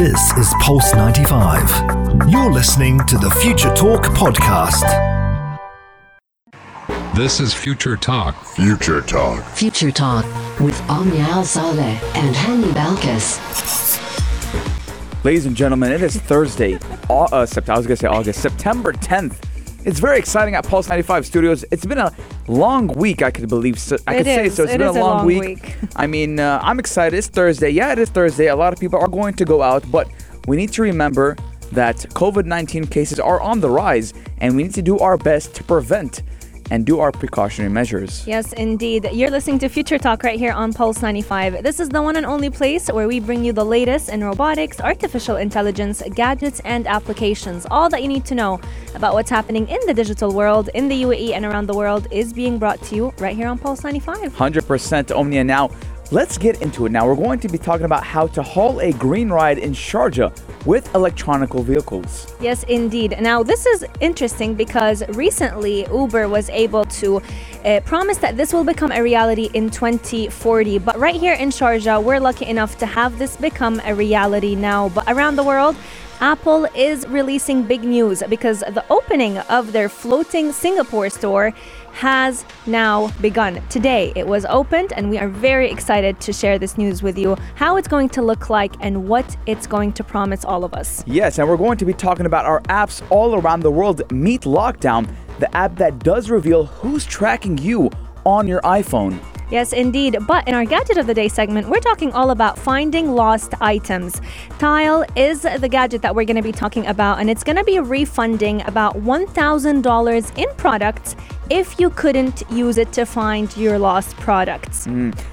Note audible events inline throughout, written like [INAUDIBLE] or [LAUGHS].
This is Pulse 95. You're listening to the Future Talk podcast. This is Future Talk. Future Talk. Future Talk with Omnia Al Saleh and Hani Balkis. Ladies and gentlemen, it is Thursday. Au- uh, I was going to say August, September 10th. It's very exciting at Pulse 95 Studios. It's been a long week, I could believe. So, I It could say is. so. It's It been a long, long week. week. [LAUGHS] I mean, uh, I'm excited. It's Thursday. Yeah, it is Thursday. A lot of people are going to go out, but we need to remember that COVID 19 cases are on the rise, and we need to do our best to prevent and do our precautionary measures. Yes, indeed. You're listening to Future Talk right here on Pulse 95. This is the one and only place where we bring you the latest in robotics, artificial intelligence, gadgets, and applications. All that you need to know about what's happening in the digital world, in the UAE, and around the world is being brought to you right here on Pulse 95. 100% Omnia. Now, let's get into it. Now, we're going to be talking about how to haul a green ride in Sharjah with electronical vehicles. Yes, indeed. Now, this is interesting because recently Uber was able to uh, promise that this will become a reality in 2040. But right here in Sharjah, we're lucky enough to have this become a reality now. But around the world, Apple is releasing big news because the opening of their floating Singapore store has now begun. Today it was opened, and we are very excited to share this news with you how it's going to look like and what it's going to promise all of us. Yes, and we're going to be talking about our apps all around the world. Meet Lockdown, the app that does reveal who's tracking you on your iPhone. Yes, indeed. But in our Gadget of the Day segment, we're talking all about finding lost items. Tile is the gadget that we're going to be talking about, and it's going to be refunding about $1,000 in products if you couldn't use it to find your lost products.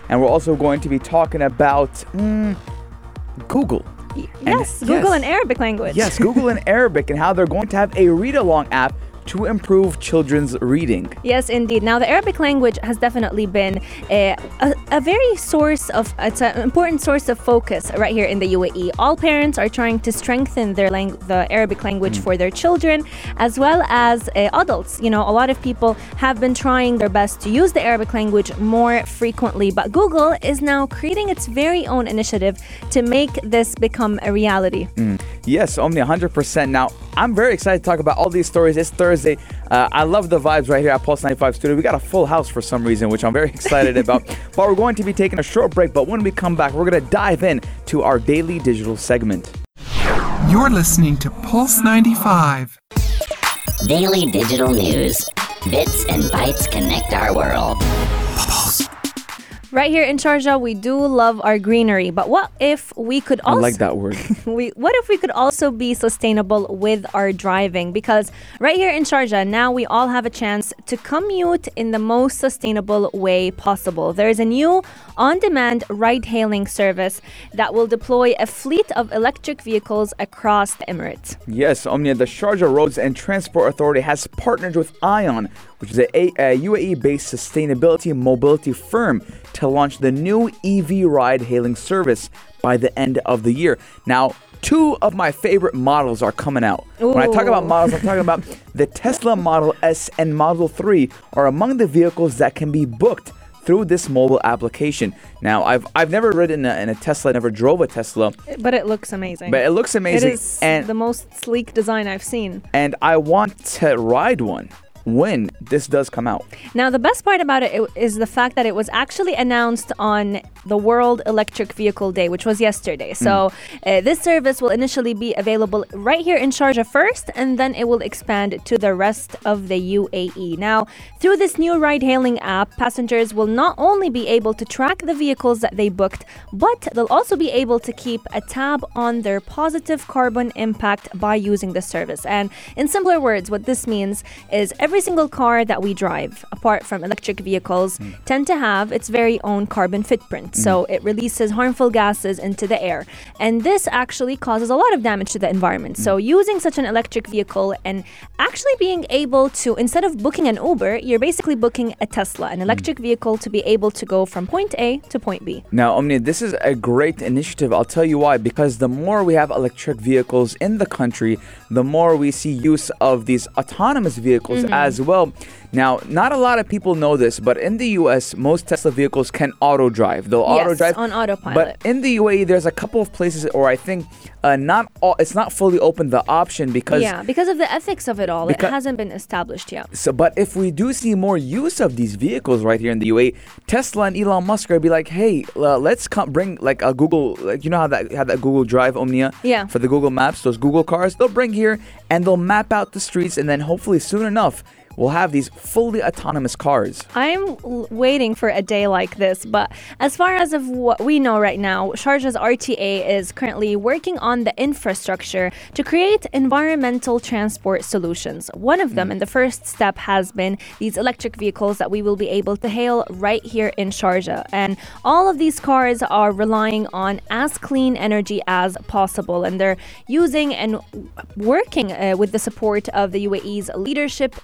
And we're also going to be talking about mm, Google. Yes, Google in Arabic language. Yes, Google in [LAUGHS] Arabic and how they're going to have a read along app to improve children's reading. Yes, indeed. Now, the Arabic language has definitely been a, a, a very source of, it's an important source of focus right here in the UAE. All parents are trying to strengthen their lang- the Arabic language for their children, as well as uh, adults. You know, a lot of people have been trying their best to use the Arabic language more frequently, but Google is now creating its very own initiative to make this become a reality. Yes, Omni, 100%. Now, I'm very excited to talk about all these stories. It's Thursday. Uh, I love the vibes right here at Pulse 95 Studio. We got a full house for some reason, which I'm very [LAUGHS] excited about. [LAUGHS] But we're going to be taking a short break. But when we come back, we're going to dive in to our daily digital segment. You're listening to Pulse 95. Daily digital news. Bits and bytes connect our world. Right here in Sharjah, we do love our greenery, but what if we could I like that word. [LAUGHS] we, what if we could also be sustainable with our driving? Because right here in Sharjah, now we all have a chance to commute in the most sustainable way possible. There is a new on demand ride hailing service that will deploy a fleet of electric vehicles across the Emirates. Yes, Omnia, the Sharjah Roads and Transport Authority has partnered with ION, which is a, a UAE based sustainability mobility firm, to launch the new EV ride hailing service by the end of the year. Now, two of my favorite models are coming out. When I talk about models, I'm talking about the Tesla Model S and Model 3 are among the vehicles that can be booked through this mobile application. Now, I've I've never ridden in a, in a Tesla, never drove a Tesla, But it looks amazing. but it looks amazing. It is and the most sleek design I've seen. and I want to ride one when this does come out. Now, the best part about it is the fact that it was actually announced on the World Electric Vehicle Day, which was yesterday. So, uh, this service will initially be available right here in Sharjah first, and then it will expand to the rest of the UAE. Now, through this new ride hailing app, passengers will not only be able to track the vehicles that they booked, but they'll also be able to keep a tab on their positive carbon impact by using the service. And in simpler words, what this means is every single car that we drive, apart from electric vehicles, hmm. tend to have its very own carbon footprint. So hmm. it releases harmful gases into the air. And this actually causes a lot of damage to the environment. Hmm. So using such an electric vehicle and actually being able to, instead of booking an Uber, you're basically booking a Tesla, an electric vehicle to be able to go from point A to point B. Now, Omni, this is a great initiative. I'll tell you why. Because the more we have electric vehicles in the country, the more we see use of these autonomous vehicles mm-hmm. as well. Now, not a lot of people know this, but in the US, most Tesla vehicles can auto drive. They'll auto drive on autopilot. But in the UAE, there's a couple of places, or I think uh, not all. It's not fully open the option because. Yeah, because of the ethics of it all, Becau- it hasn't been established yet. So, but if we do see more use of these vehicles right here in the UAE, Tesla and Elon Musk are gonna be like, hey, uh, let's come bring like a Google, like you know how that had that Google Drive Omnia, Yeah. for the Google Maps, those Google cars, they'll bring here and they'll map out the streets, and then hopefully soon enough we'll have these fully autonomous cars. I'm waiting for a day like this, but as far as of what we know right now, Sharjah's RTA is currently working on the infrastructure to create environmental transport solutions. One of them, and the first step, has been these electric vehicles that we will be able to hail right here in Sharjah. And all of these cars are relying on as clean energy as possible, and they're using and working uh, with the support of the UAE's leadership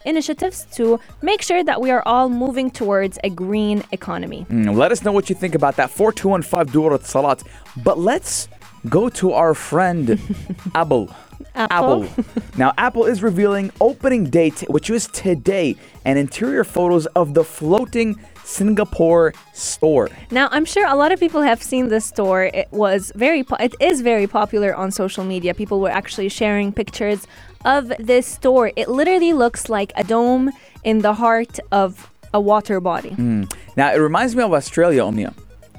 initiatives to make sure that we are all moving towards a green economy. Mm, Let us know what you think about that. 4215 Durat Salat. But let's go to our friend [LAUGHS] Apple. Apple. now, Apple is revealing opening date, which was today, and interior photos of the floating Singapore store. Now, I'm sure a lot of people have seen this store. It was very, po- it is very popular on social media. People were actually sharing pictures of this store. It literally looks like a dome in the heart of a water body. Now, it reminds me of Australia, Omnia.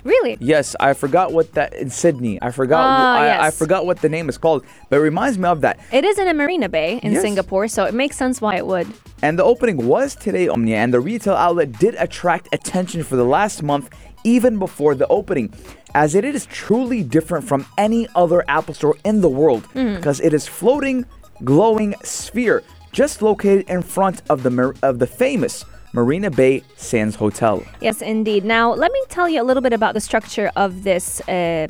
Really? Yes, I forgot what that in Sydney. I forgot. Ah, I, I forgot what the name is called, but it reminds me of that. It is in a marina bay in Yes. Singapore, so it makes sense why it would. And the opening was today, Omnia, and the retail outlet did attract attention for the last month, even before the opening, as it is truly different from any other Apple store in the world because it is floating, glowing sphere just located in front of the of the famous Marina Bay Sands Hotel. Yes, indeed. Now, let me tell you a little bit about the structure of this uh,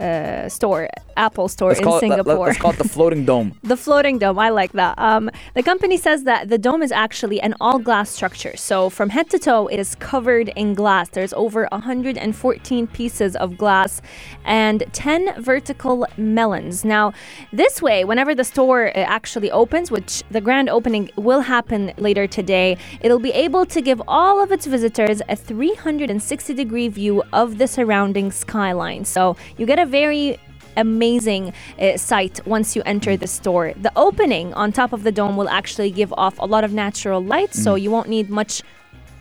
uh, store, Apple store Let's in it, let- Singapore. let's call it the floating dome. [LAUGHS] The floating dome, I like that. Um, the company says that the dome is actually an all glass structure. So, from head to toe, it is covered in glass. There's over 114 pieces of glass and 10 vertical mullions. Now, this way, whenever the store uh, actually opens, which the grand opening will happen later today, it'll be able to give all of its visitors a 360 degree view of the surrounding skyline. So, you get a very amazing uh, sight once you enter the store. The opening on top of the dome will actually give off a lot of natural light, so you won't need much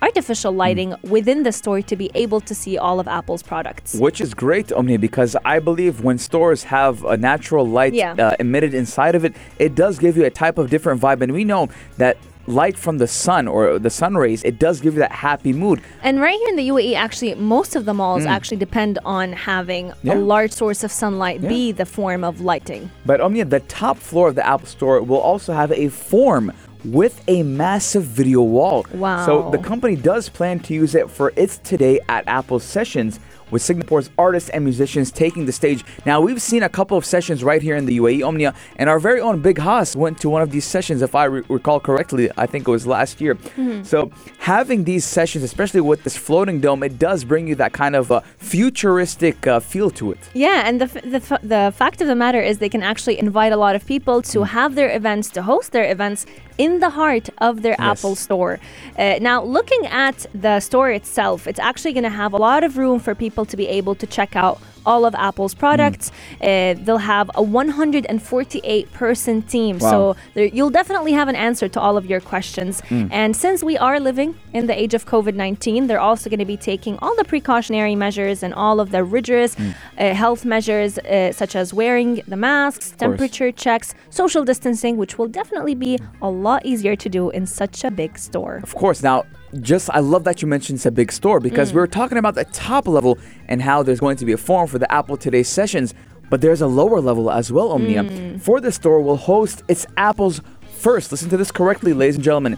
artificial lighting within the store to be able to see all of Apple's products. Which is great, Omni, because I believe when stores have a natural light Yeah. uh, emitted inside of it, it does give you a type of different vibe. And we know that light from the sun or the sun rays, it does give you that happy mood. And right here in the UAE, actually, most of the malls mm. actually depend on having Yeah. a large source of sunlight Yeah. be the Forum of lighting. But Omnia, the top floor of the Apple Store will also have a form with a massive video wall. Wow. So the company does plan to use it for its Today at Apple sessions with Singapore's artists and musicians taking the stage. Now, we've seen a couple of sessions right here in the UAE, Omnia, and our very own Big Haas went to one of these sessions, if I re- recall correctly. I think it was last year. Mm-hmm. So, having these sessions, especially with this floating dome, it does bring you that kind of uh, futuristic uh, feel to it. Yeah, and the, f- the, f- the fact of the matter is they can actually invite a lot of people to have their events, to host their events in the heart of their Yes. Apple store. Uh, now, looking at the store itself, it's actually going to have a lot of room for people to be able to check out all of Apple's products. Uh, they'll have a 148 person team, Wow. so there, you'll definitely have an answer to all of your questions. And since we are living in the age of COVID 19, they're also going to be taking all the precautionary measures and all of the rigorous uh, health measures, uh, such as wearing the masks, temperature checks, social distancing, which will definitely be a lot easier to do in such a big store. Of course. Now, just I love that you mentioned it's a big store because mm. we were talking about the top level and how there's going to be a forum for the Apple Today sessions, but there's a lower level as well, Omnia. Mm. For the store will host its Apple's first, listen to this correctly, ladies and gentlemen,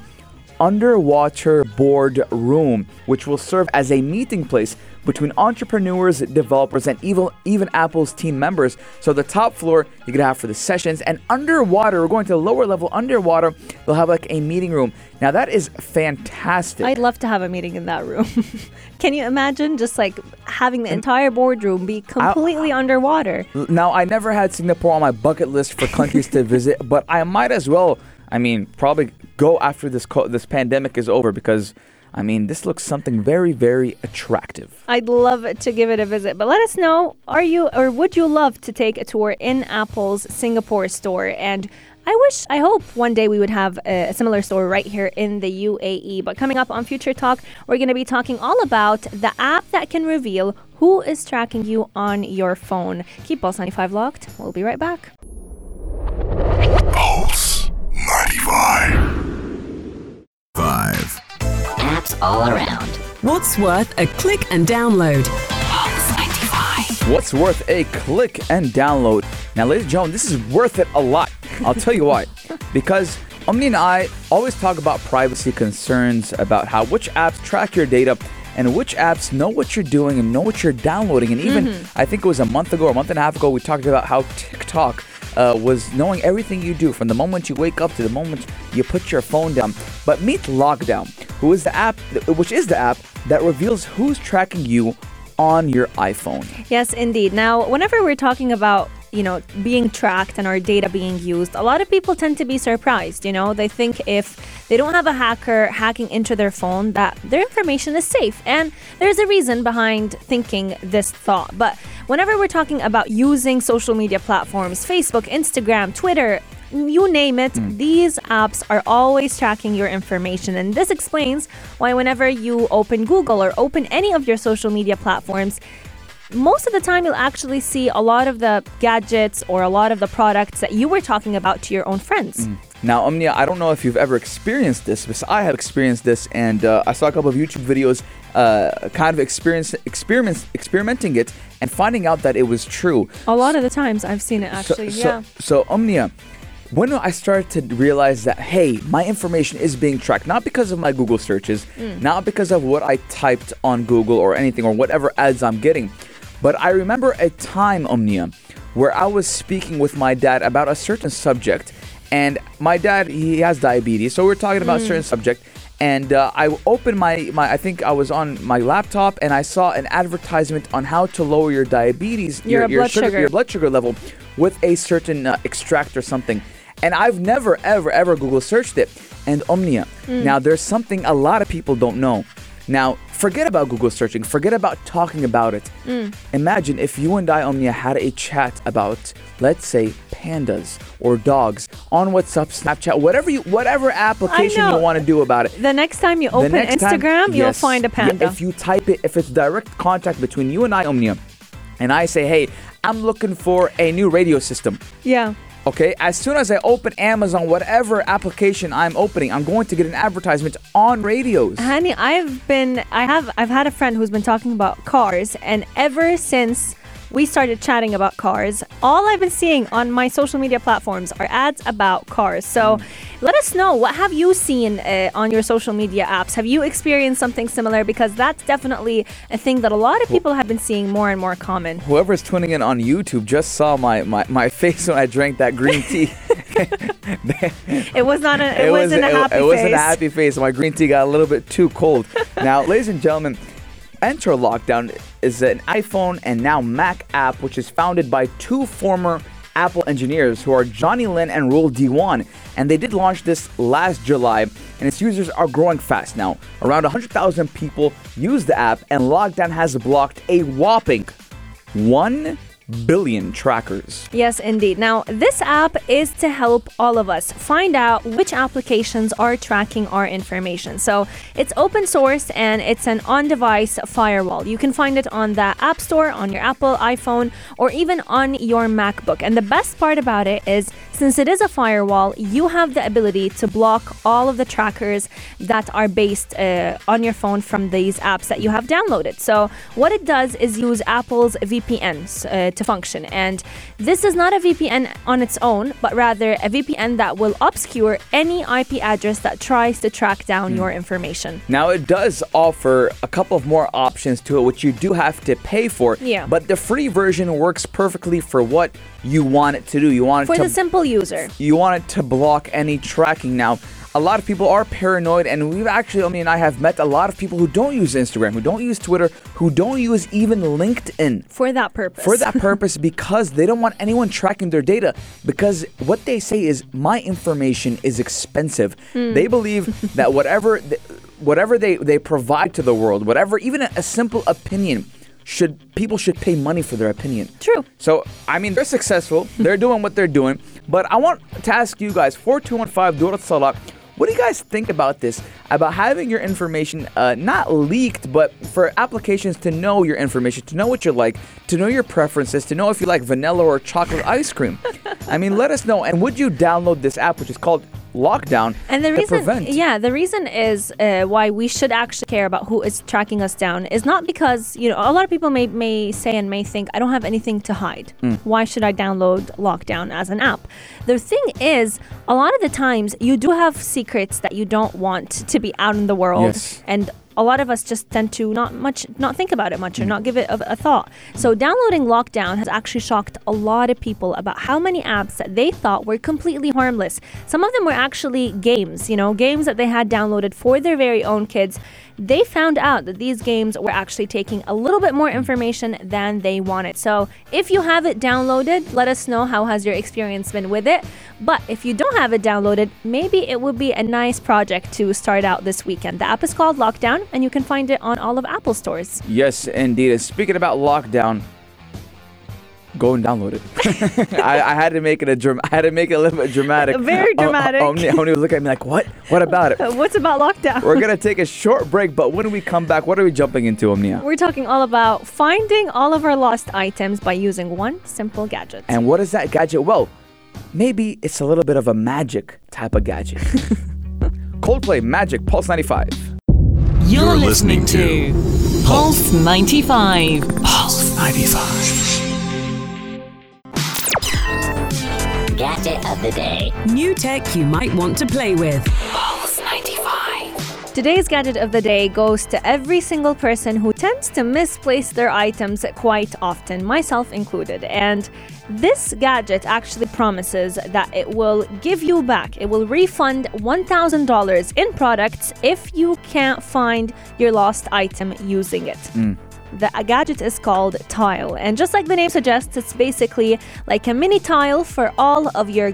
underwater board room, which will serve as a meeting place between entrepreneurs, developers, and even, even Apple's team members. So the top floor you're gonna have for the sessions, and underwater, we're going to the lower level underwater. They'll have like a meeting room. Now that is fantastic. I'd love to have a meeting in that room. [LAUGHS] Can you imagine just like having the entire boardroom be completely underwater? now I never had Singapore on my bucket list for countries to visit, but I might as well. I mean, probably go after this co- this pandemic is over because, I mean, this looks something very, very attractive. I'd love to give it a visit, but let us know are you or would you love to take a tour in Apple's Singapore store? And I wish, I hope one day we would have a, a similar store right here in the UAE. But coming up on Future Talk, we're going to be talking all about the app that can reveal who is tracking you on your phone. Keep Pulse 95 locked. We'll be right back. Pulse 95. 5. Apps all around. What's worth a click and download? What's worth a click and download? Now, ladies and gentlemen, this is worth it a lot. I'll tell you why. [LAUGHS] Because Omni and I always talk about privacy concerns, about how which apps track your data and which apps know what you're doing and know what you're downloading. And even, mm-hmm. I think it was a month ago a month and a half ago, we talked about how TikTok uh, was knowing everything you do from the moment you wake up to the moment you put your phone down. But meet Lockdown, who is the app, which is the app that reveals who's tracking you on your iPhone. Yes, indeed. Now, whenever we're talking about you know being tracked and our data being used, a lot of people tend to be surprised. You know, they think if they don't have a hacker hacking into their phone, that their information is safe, and there's a reason behind thinking this thought. But whenever we're talking about using social media platforms, Facebook, Instagram, Twitter. You name it, mm. these apps are always tracking your information. And this explains why, whenever you open Google or open any of your social media platforms, most of the time you'll actually see a lot of the gadgets or a lot of the products that you were talking about to your own friends. Now, Omnia, I don't know if you've ever experienced this, but I have experienced this, and uh, I saw a couple of YouTube videos, uh, kind of experience, experiments, experimenting it, and finding out that it was true. A lot of the times I've seen it actually, so, yeah. So, Omnia, when I started to realize that, hey, my information is being tracked, not because of my Google searches, Mm. not because of what I typed on Google or anything, or whatever ads I'm getting, but I remember a time, Omnia, where I was speaking with my dad about a certain subject, and my dad he has diabetes, so we're talking about a Mm. certain subject. And uh, I opened my, my, I think I was on my laptop and I saw an advertisement on how to lower your diabetes, Your blood sugar. your blood sugar level with a certain uh, extract or something. And I've never, ever, ever Google searched it. And Omnia. Mm. Now, there's something a lot of people don't know. Now, forget about Google searching, forget about talking about it. Mm. Imagine if you and I, Omnia, had a chat about, let's say, pandas or dogs on WhatsApp, Snapchat, whatever you, whatever application you want to do about it. The next time you open next time- Instagram, you'll yes. find a Yeah, panda. if you type it, if it's direct contact between you and I, Omnia, and I say, hey, I'm looking for a new radio system. yeah. Okay, as soon as I open Amazon, whatever application I'm opening, I'm going to get an advertisement on radios. Hani, I've been I have I've had a friend who's been talking about cars and ever since we started chatting about cars, all I've been seeing on my social media platforms are ads about cars. So let us know what have you seen uh, on your social media apps? Have you experienced something similar? Because that's definitely a thing that a lot of people have been seeing more and more common. Whoever's tuning in on YouTube just saw my, my, my [LAUGHS] face when I drank that green [LAUGHS] tea. It was not a it, wasn't a it, happy it face. It wasn't a happy face. My green tea got a little bit too cold. [LAUGHS] now, ladies and gentlemen, Enter Lockdown is an iPhone and now Mac app which is founded by two former Apple engineers who are Johnny Lin and Rule D1. And they did launch this last July, and its users are growing fast now. Around 100,000 people use the app, and Lockdown has blocked a whopping 1 billion trackers. Yes, indeed. Now, this app is to help all of us find out which applications are tracking our information. So, it's open source and it's an on device firewall. You can find it on the App Store, on your Apple iPhone, or even on your MacBook. And the best part about it is, since it is a firewall, you have the ability to block all of the trackers that are based uh, on your phone from these apps that you have downloaded. So, what it does is use Apple's VPNs uh, to function. And this is not a VPN on its own, but rather a VPN that will obscure any IP address that tries to track down hmm. your information. Now it does offer a couple of more options to it, which you do have to pay for. Yeah. But the free version works perfectly for what you want it to do. You want it For to the simple user. you want it to block any tracking. Now, a lot of people are paranoid, and we've actually, Omni and I have met a lot of people who don't use Instagram, who don't use Twitter, who don't use even LinkedIn For that purpose. for that [LAUGHS] purpose because they don't want anyone tracking their data because what they say is my information is expensive Hmm. they believe [LAUGHS] that whatever th- whatever they, they provide to the world whatever even a, a simple opinion should people should pay money for their opinion True. so i mean they're successful [LAUGHS] they're doing what they're doing but i want to ask you guys 4215 Durat Salah what do you guys think about this? About having your information uh, not leaked, but for applications to know your information, to know what you like, to know your preferences, to know if you like vanilla or chocolate ice cream? [LAUGHS] I mean, let us know. And would you download this app, which is called Lockdown, And the reason, prevent? yeah, the reason is uh, why we should actually care about who is tracking us down is not because you know a lot of people may may say and may think I don't have anything to hide. Mm. Why should I download Lockdown as an app? The thing is, a lot of the times you do have secrets that you don't want to be out in the world, Yes. and a lot of us just tend to not much not think about it much or hmm. not give it a, a thought. So downloading lockdown has actually shocked a lot of people about how many apps that they thought were completely harmless. Some of them were actually games you know games that they had downloaded for their very own kids they found out that these games were actually taking a little bit more information than they wanted. So if you have it downloaded let us know how has your experience been with it. But if you don't have it downloaded maybe it would be a nice project to start out this weekend. The app is called lockdown and you can find it on all of apple stores. Yes, indeed. Speaking about lockdown, go and download it. [LAUGHS] I, I had to make it a dram- I had to make it a little bit dramatic. Very O- o- dramatic. Omni, Omni was looking at me like, "What? What about it?" [LAUGHS] what's about lockdown We're gonna take a short break, but when we come back, what are we jumping into, Omnia? We're talking all about finding all of our lost items by using one simple gadget. And what is that gadget? Well, maybe it's a little bit of a magic type of gadget. [LAUGHS] Coldplay Magic Pulse 95. You're, listening, to Pulse 95. Pulse 95. Gadget of the day. New tech you might want to play with. Pulse 95. Today's gadget of the day goes to every single person who tends to misplace their items quite often, myself included. And this gadget actually promises that it will give you back, it will refund $1,000 in products if you can't find your lost item using it. Hmm. The gadget is called Tile, and just like the name suggests, it's basically like a mini tile for all of your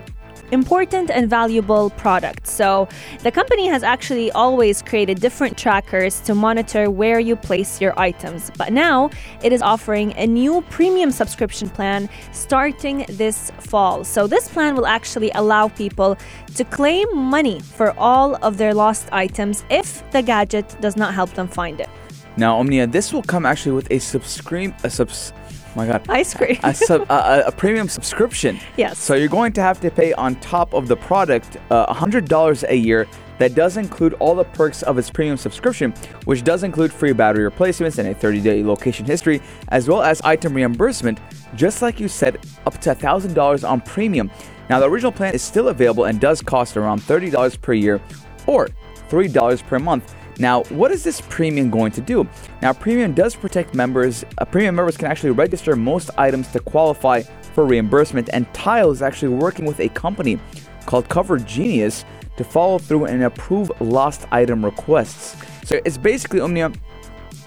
important and valuable products. So, the company has actually always created different trackers to monitor where you place your items, but now it is offering a new premium subscription plan starting this fall. So, this plan will actually allow people to claim money for all of their lost items if the gadget does not help them find it. Now, Omnia, this will come actually with a subscribe, a subs. Oh my God. Ice cream. a, sub, a, a- premium subscription. Yes. So you're going to have to pay on top of the product uh, $100 a year. That does include all the perks of its premium subscription, which does include free battery replacements and a 30 day location history, as well as item reimbursement, just like you said, up to $1,000 on premium. Now, the original plan is still available and does cost around $30 per year or $3 per month. Now, what is this premium going to do? Now, premium does protect members. Uh, premium members can actually register most items to qualify for reimbursement, and Tile is actually working with a company called Cover Genius to follow through and approve lost item requests. So it's basically Omnia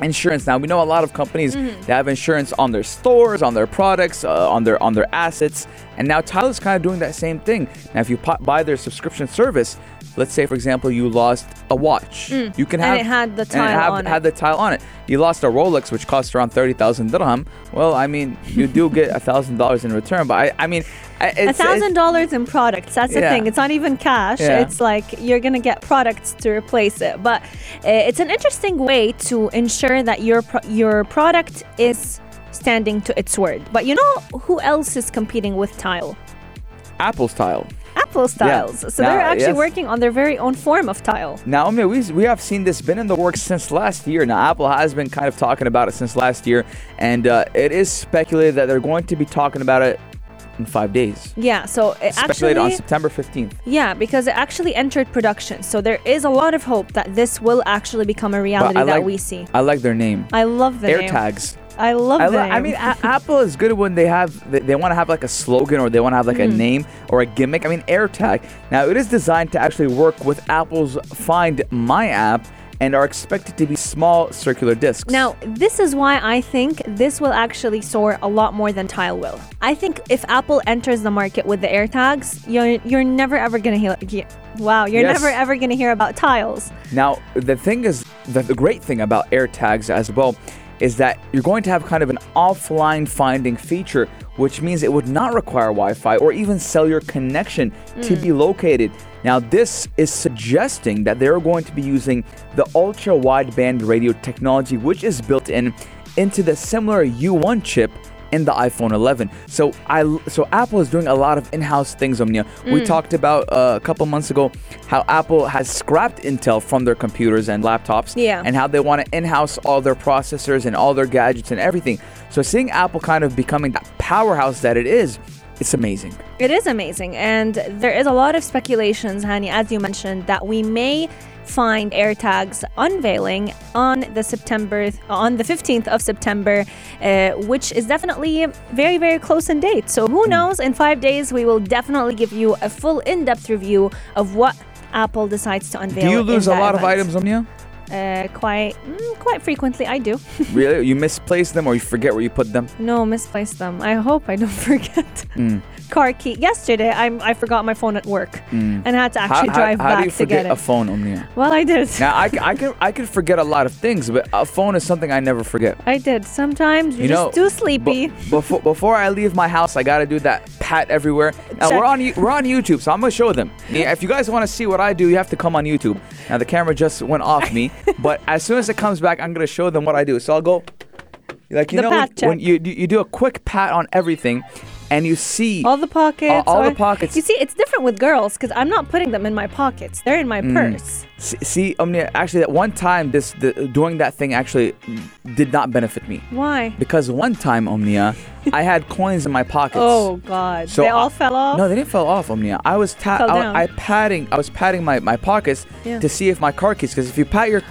insurance. Now we know a lot of companies that have insurance on their stores on their products uh, on their on their assets. And now Tile's kind of doing that same thing. Now if you buy their subscription service let's say for example you lost a watch. You can have And it had the and tile have- on it. had the tile on it. You lost a Rolex which costs around 30,000 dirham. Well I mean you do get [LAUGHS] a thousand dollars in return. But I, I mean A thousand dollars in products. That's the Yeah. thing. It's not even cash. Yeah. It's like you're gonna get products to replace it. But uh, it's an interesting way to ensure that your pro- your product is standing to its word. But you know who else is competing with Tile? Apple's tile Apple Styles. So Now, they're actually yes. working on their very own form of Tile. Now, I mean, we, we have seen this been in the works since last year. Now, Apple has been kind of talking about it since last year, and uh, it is speculated that they're going to be talking about it in five days. Yeah. So it Speculated on. September 15th. Yeah, because it actually entered production. So there is a lot of hope that this will actually become a reality that like- we see. I like their name. I love the name. AirTags. I love I, lo- I mean, a- Apple is good when they have they, they want to have like a slogan or they want to have like Mm-hmm. a name or a gimmick. I mean, AirTag. Now it is designed to actually work with Apple's Find My app and are expected to be small circular discs. Now, this is why I think this will actually soar a lot more than Tile will. I think if Apple enters the market with the AirTags, you're you're never ever gonna hear. yeah, Wow, you're Yes. never ever gonna hear about tiles. Now, the thing is, the, the great thing about AirTags as well is that you're going to have kind of an offline finding feature, which means it would not require Wi Fi or even cellular connection to be hmm. located. Now, this is suggesting that they're going to be using the ultra wideband radio technology, which is built in into the similar U1 chip in the iPhone 11. So I so Apple is doing a lot of in-house things. Omnia. Mm. We talked about uh, a couple months ago how Apple has scrapped Intel from their computers and laptops, Yeah. and how they want to in-house all their processors and all their gadgets and everything. So seeing Apple kind of becoming that powerhouse that it is, it's amazing. It is amazing, and there is a lot of speculations, Hani, as you mentioned, that we may find AirTags unveiling on the September on the 15th of September, uh, which is definitely very very close in date. So Hmm. who knows? In five days, we will definitely give you a full in-depth review of what Apple decides to unveil. Do you lose a lot of items, Omnia? Uh, quite mm, quite frequently, I do. [LAUGHS] really? You misplace them or you forget where you put them? No, misplace them. I hope I don't [LAUGHS] forget. Mm. Car key. Yesterday, I I forgot my phone at work mm. and I had to How, actually how- drive how back do you to forget get a phone, Omnia? well, I did. Now I, [LAUGHS] I can I can forget a lot of things, but a phone is something I never forget. I did. Sometimes you're You know, just too sleepy. Be- before before I leave my house, I gotta do that pat everywhere. Now Check. we're on we're on YouTube, so I'm gonna show them. Yeah, [LAUGHS] if you guys want to see what I do, you have to come on YouTube. Now the camera just went off me, [LAUGHS] but as soon as it comes back, I'm gonna show them what I do. So I'll go, like you The know, when, when you you you do a quick pat on everything, and you see all the pockets. all the pockets. You see, it's different with girls because I'm not putting them in my pockets. They're in my Mm. purse. See, see, Omnia, actually, that one time, this the, doing that thing actually did not benefit me Why? because one time, Omnia, [LAUGHS] I had coins in my pockets. Oh God! So they I- all fell off. No, they didn't fall off, Omnia. I was ta- I, I patting, I was patting my, my pockets Yeah. to see if my car keys. Because if you pat your,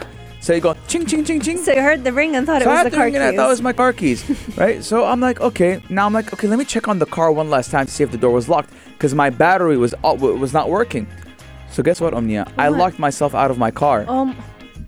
so you go ching ching ching ching. So you heard the ring and thought So it I was had the car it, I thought it was my car keys, [LAUGHS] right? So I'm like, okay. Now I'm like, okay, let me check on the car one last time to see if the door was locked because my battery was uh, was not working. So guess what, Omnia? I locked myself out of my car. um,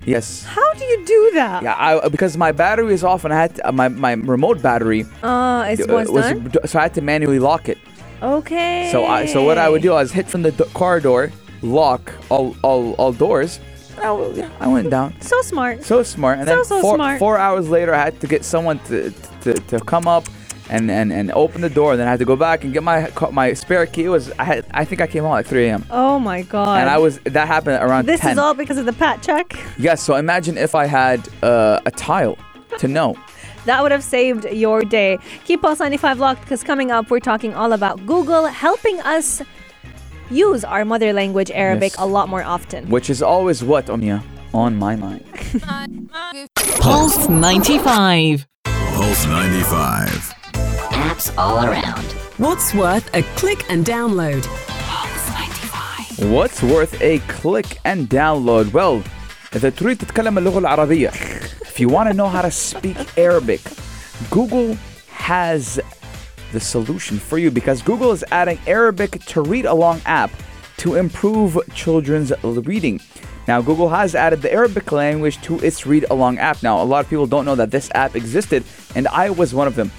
Yes. how do you do that? Yeah, I, because my battery is off and I had to, uh, my my remote battery Uh, it uh, was, done. so I had to manually lock it. Okay. So I so what I would do, I was hit from the do- car door, lock all all, all doors. I, w- yeah, I went down. So smart. So smart. And So, then so four, smart. four hours later, I had to get someone to, to, to come up and, and, and open the door. And then I had to go back and get my my spare key. It was I had I think I came home at 3 a.m. Oh my God. And I was that happened around This 10. is all because of the pat check. yes. So imagine if I had uh, a tile to know. [LAUGHS] That would have saved your day. Keep Pulse 95 locked because coming up, we're talking all about Google helping us use our mother language, Arabic, Yes. a lot more often. Which is always what Omnia on my mind. Pulse 95. Pulse 95. Apps all around. What's worth a click and download? What's worth a click and download? Well, إذا تريد تتكلم اللغة العربية if you want to know how to speak Arabic, Google has the solution for you because Google is adding Arabic to read along app to improve children's reading. Now, Google has added the Arabic language to its read along app. Now, a lot of people don't know that this app existed, and I was one of them.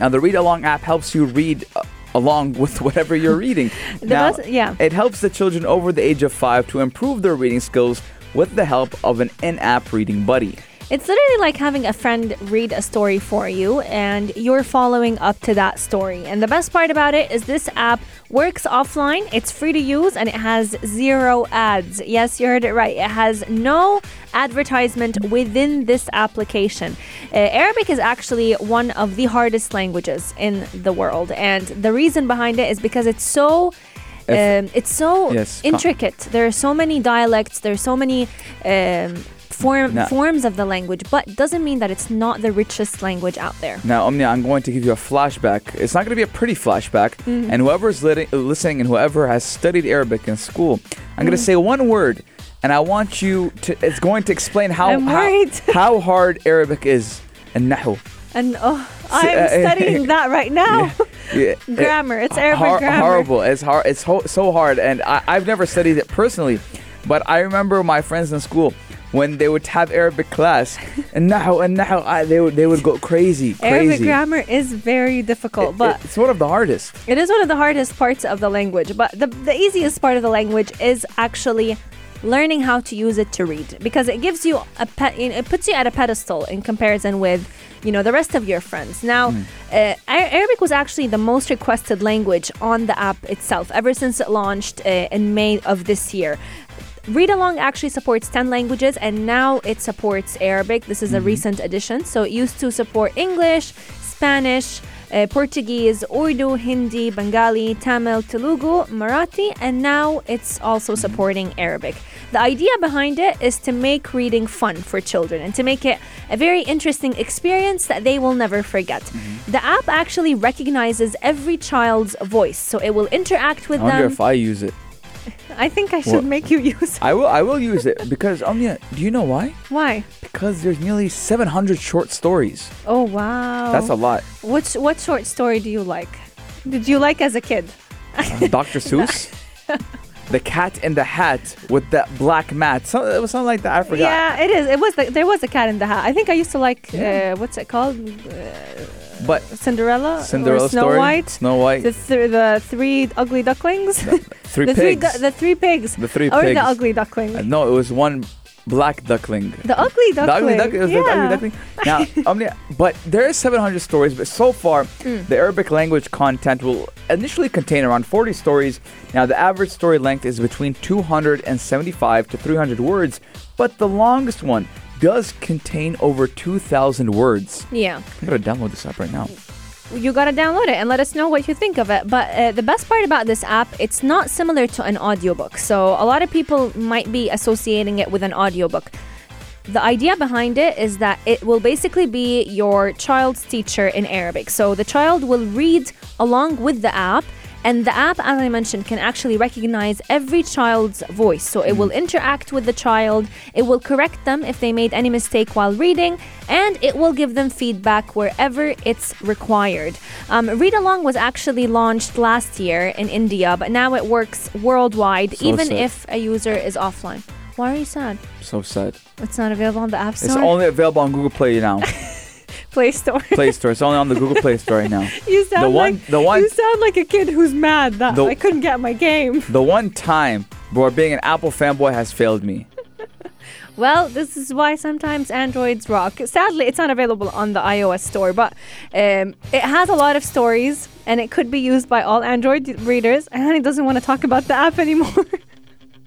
Now, the read along app helps you read uh, along [LAUGHS] with whatever you're reading. [LAUGHS] Now, best- yeah. it helps the children over the age of five to improve their reading skills with the help of an in app reading buddy. It's literally like having a friend read a story for you and you're following up to that story. And the best part about it is this app works offline, it's free to use, and it has zero ads. Yes, you heard it right. It has no advertisement within this application. Uh, Arabic is actually one of the hardest languages in the world. And the reason behind it is because it's so. Um, it's so Yes, intricate. There are so many dialects. There are so many um, form Now- forms of the language, but doesn't mean that it's not the richest language out there. Now, Omnia, I'm going to give you a flashback. It's not going to be a pretty flashback. Mm-hmm. And whoever's lit- listening and whoever has studied Arabic in school, I'm going to Mm. say one word, and I want you to. It's going to explain how how, [LAUGHS] how hard Arabic is. And nahu. And oh, I'm uh, [LAUGHS] studying that right now. Yeah, [LAUGHS] Grammar. It's Arabic hor- grammar. Horrible. It's hard. It's ho- so hard, and I- I've never studied it personally, but I remember my friends in school when they would have Arabic class, [LAUGHS] and now and now I, they would they would go crazy, crazy. Arabic grammar is very difficult, but it's one of the hardest. It is one of the hardest parts of the language, but the, the easiest part of the language is actually learning how to use it to read because it gives you a pe- it puts you at a pedestal in comparison with you know the rest of your friends now uh, arabic was actually the most requested language on the app itself ever since it launched uh, in may of this year Read Along actually supports 10 languages and now it supports Arabic. This is a mm-hmm. recent addition. So it used to support English, Spanish, uh, Portuguese, Urdu, Hindi, Bengali, Tamil, Telugu, Marathi, and now it's also mm-hmm. supporting Arabic. The idea behind it is to make reading fun for children and to make it a very interesting experience that they will never forget. Mm-hmm. The app actually recognizes every child's voice, so it will interact with I wonder them. if I use it. I think I should What? make you use it. I will. I will use it because Omnia. Do you know why? Why? Because there's nearly 700 short stories. Oh wow. That's a lot. What what short story do you like? Did you like as a kid? Uh, Dr. [LAUGHS] Seuss. the Cat in the Hat with that black mat. So, it was something like that. I forgot. Yeah, it is. It was the, there was a cat in the hat. I think I used to like uh, what's it called? Uh, But Cinderella. Cinderella Snow story. White. Snow White. The, th- the three ugly ducklings. three the pigs. three du- the three pigs. The three or pigs. the ugly duckling. Uh, no, it was one black duckling. the ugly duckling. The duckling. ugly duck- it was the yeah. ugly duckling. Now, [LAUGHS] Omnia, but there is 700 stories, but so far, Mm. the Arabic language content will initially contain around 40 stories. Now, the average story length is between 275 to 300 words, but the longest one does contain over 2,000 words. Yeah. I'm gonna download this app right now. you gotta download it and let us know what you think of it. But uh, the best part about this app, it's not similar to an audiobook. So a lot of people might be associating it with an audiobook. The idea behind it is that it will basically be your child's teacher in Arabic. So the child will read along with the app. And the app, as I mentioned, can actually recognize every child's voice. So it will interact with the child, it will correct them if they made any mistake while reading, and it will give them feedback wherever it's required. Um, Read Along was actually launched last year in India, but now it works worldwide, So even sad. if a user is offline. Why are you sad? So sad. It's not available on the App Store. It's only available on Google Play now. [LAUGHS] Play Store. [LAUGHS] Play Store. It's only on the Google Play Store right now. [LAUGHS] you sound The one- like the one- you sound like a kid who's mad that The- I couldn't get my game. [LAUGHS] The one time where being an Apple fanboy has failed me. Well, this is why sometimes Androids rock. Sadly, it's not available on the iOS store, but um, it has a lot of stories and it could be used by all Android readers. And Hani doesn't want to talk about the app anymore.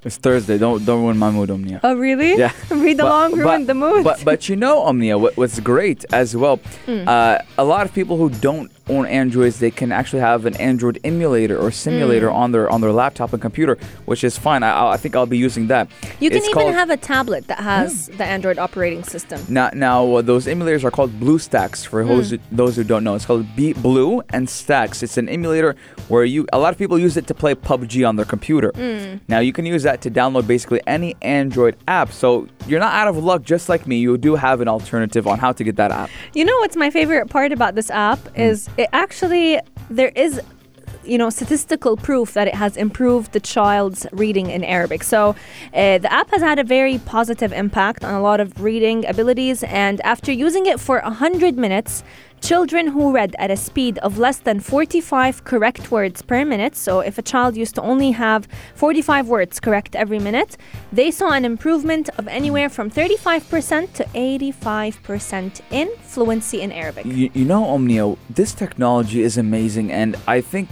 It's Thursday. Don't don't ruin my mood, Omnia. oh, really? Yeah. [LAUGHS] Read along, ruin the mood. But but you know, Omnia, what, what's great as well. Hmm. Uh, a lot of people who don't own Androids, they can actually have an Android emulator or simulator Hmm. on their on their laptop and computer, which is fine. I, I think I'll be using that. you can It's even called- have a tablet that has the Android operating system. Now, now uh, those emulators are called BlueStacks for those who, those who don't know. It's called B- Blue and Stacks. It's an emulator where you a lot of people use it to play PUBG on their computer. Now you can use that to download basically any Android app. So you're not out of luck. Just like me, you do have an alternative on how to get that app. You know what's my favorite part about this app Hmm. is it actually there is you know statistical proof that it has improved the child's reading in Arabic. So uh, the app has had a very positive impact on a lot of reading abilities and after using it for 100 minutes Children who read at a speed of less than 45 correct words per minute, so if a child used to only have 45 words correct every minute, they saw an improvement of anywhere from 35% to 85% in fluency in Arabic. You, you know, Omnia, this technology is amazing, and I think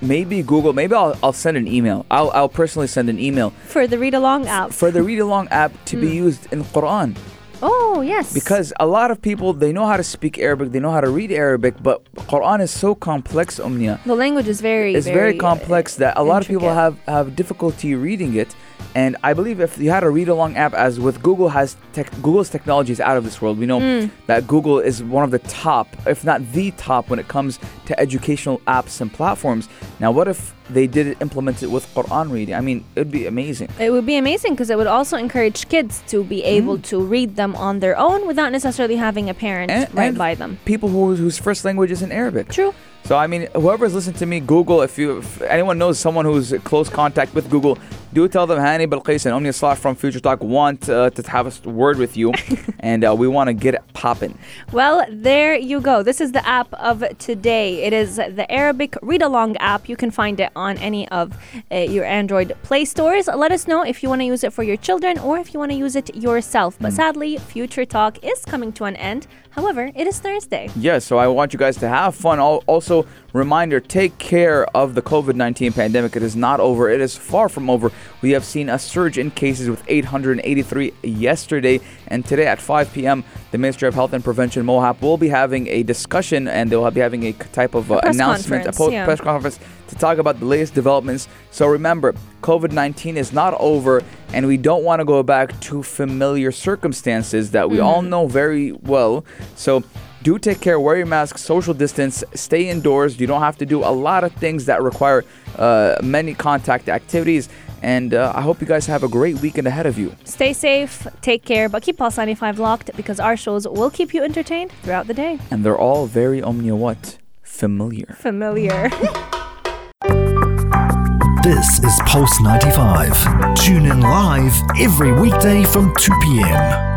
maybe Google, maybe I'll, I'll send an email. I'll, I'll personally send an email For the read along app. for the read along app to Hmm. be used in Quran. Oh, yes. Because a lot of people they know how to speak Arabic, they know how to read Arabic, but Quran is so complex, Omnia. the language is very, It's very, complex uh, that a lot of people have have difficulty reading it. And I believe if you had a read along app, as with Google has tech, Google's technology is out of this world. We know Mm. that Google is one of the top, if not the top, when it comes to educational apps and platforms. Now, what if they did it, implement it with Quran reading? I mean, it'd be amazing. It would be amazing because it would also encourage kids to be able Mm. to read them on their own without necessarily having a parent And- right and by them. People who, whose first language is in Arabic. True. So I mean, whoever's listening to me, Google. If you, if anyone knows someone who's close contact with Google, do tell them Hani Balqis and Omnia Salah from Future Talk want uh, to have a word with you, [LAUGHS] and uh, we want to get it popping. Well, there you go. This is the app of today. It is the Arabic read along app. You can find it on any of uh, your Android Play stores. Let us know if you want to use it for your children or if you want to use it yourself. But sadly, Future Talk is coming to an end. However, it is Thursday. Yes, so I want you guys to have fun. Al- Also, reminder: take care of the COVID nineteen pandemic. It is not over. It is far from over. We have seen a surge in cases with 883 yesterday, and today at 5 p.m., the Ministry of Health and Prevention (MOHAP) will be having a discussion, and they'll be having a type of uh, press announcement, a conference, po- yeah. press conference to talk about the latest developments. So remember, COVID 19 is not over, and we don't want to go back to familiar circumstances that we all know very well. So do take care, wear your mask, social distance, stay indoors. You don't have to do a lot of things that require uh, many contact activities. And uh, I hope you guys have a great weekend ahead of you. Stay safe, take care, but keep Pulse 95 locked because our shows will keep you entertained throughout the day. And they're all very omnia what? Familiar. Familiar. [LAUGHS] This is Pulse 95. Tune in live every weekday from 2 p.m.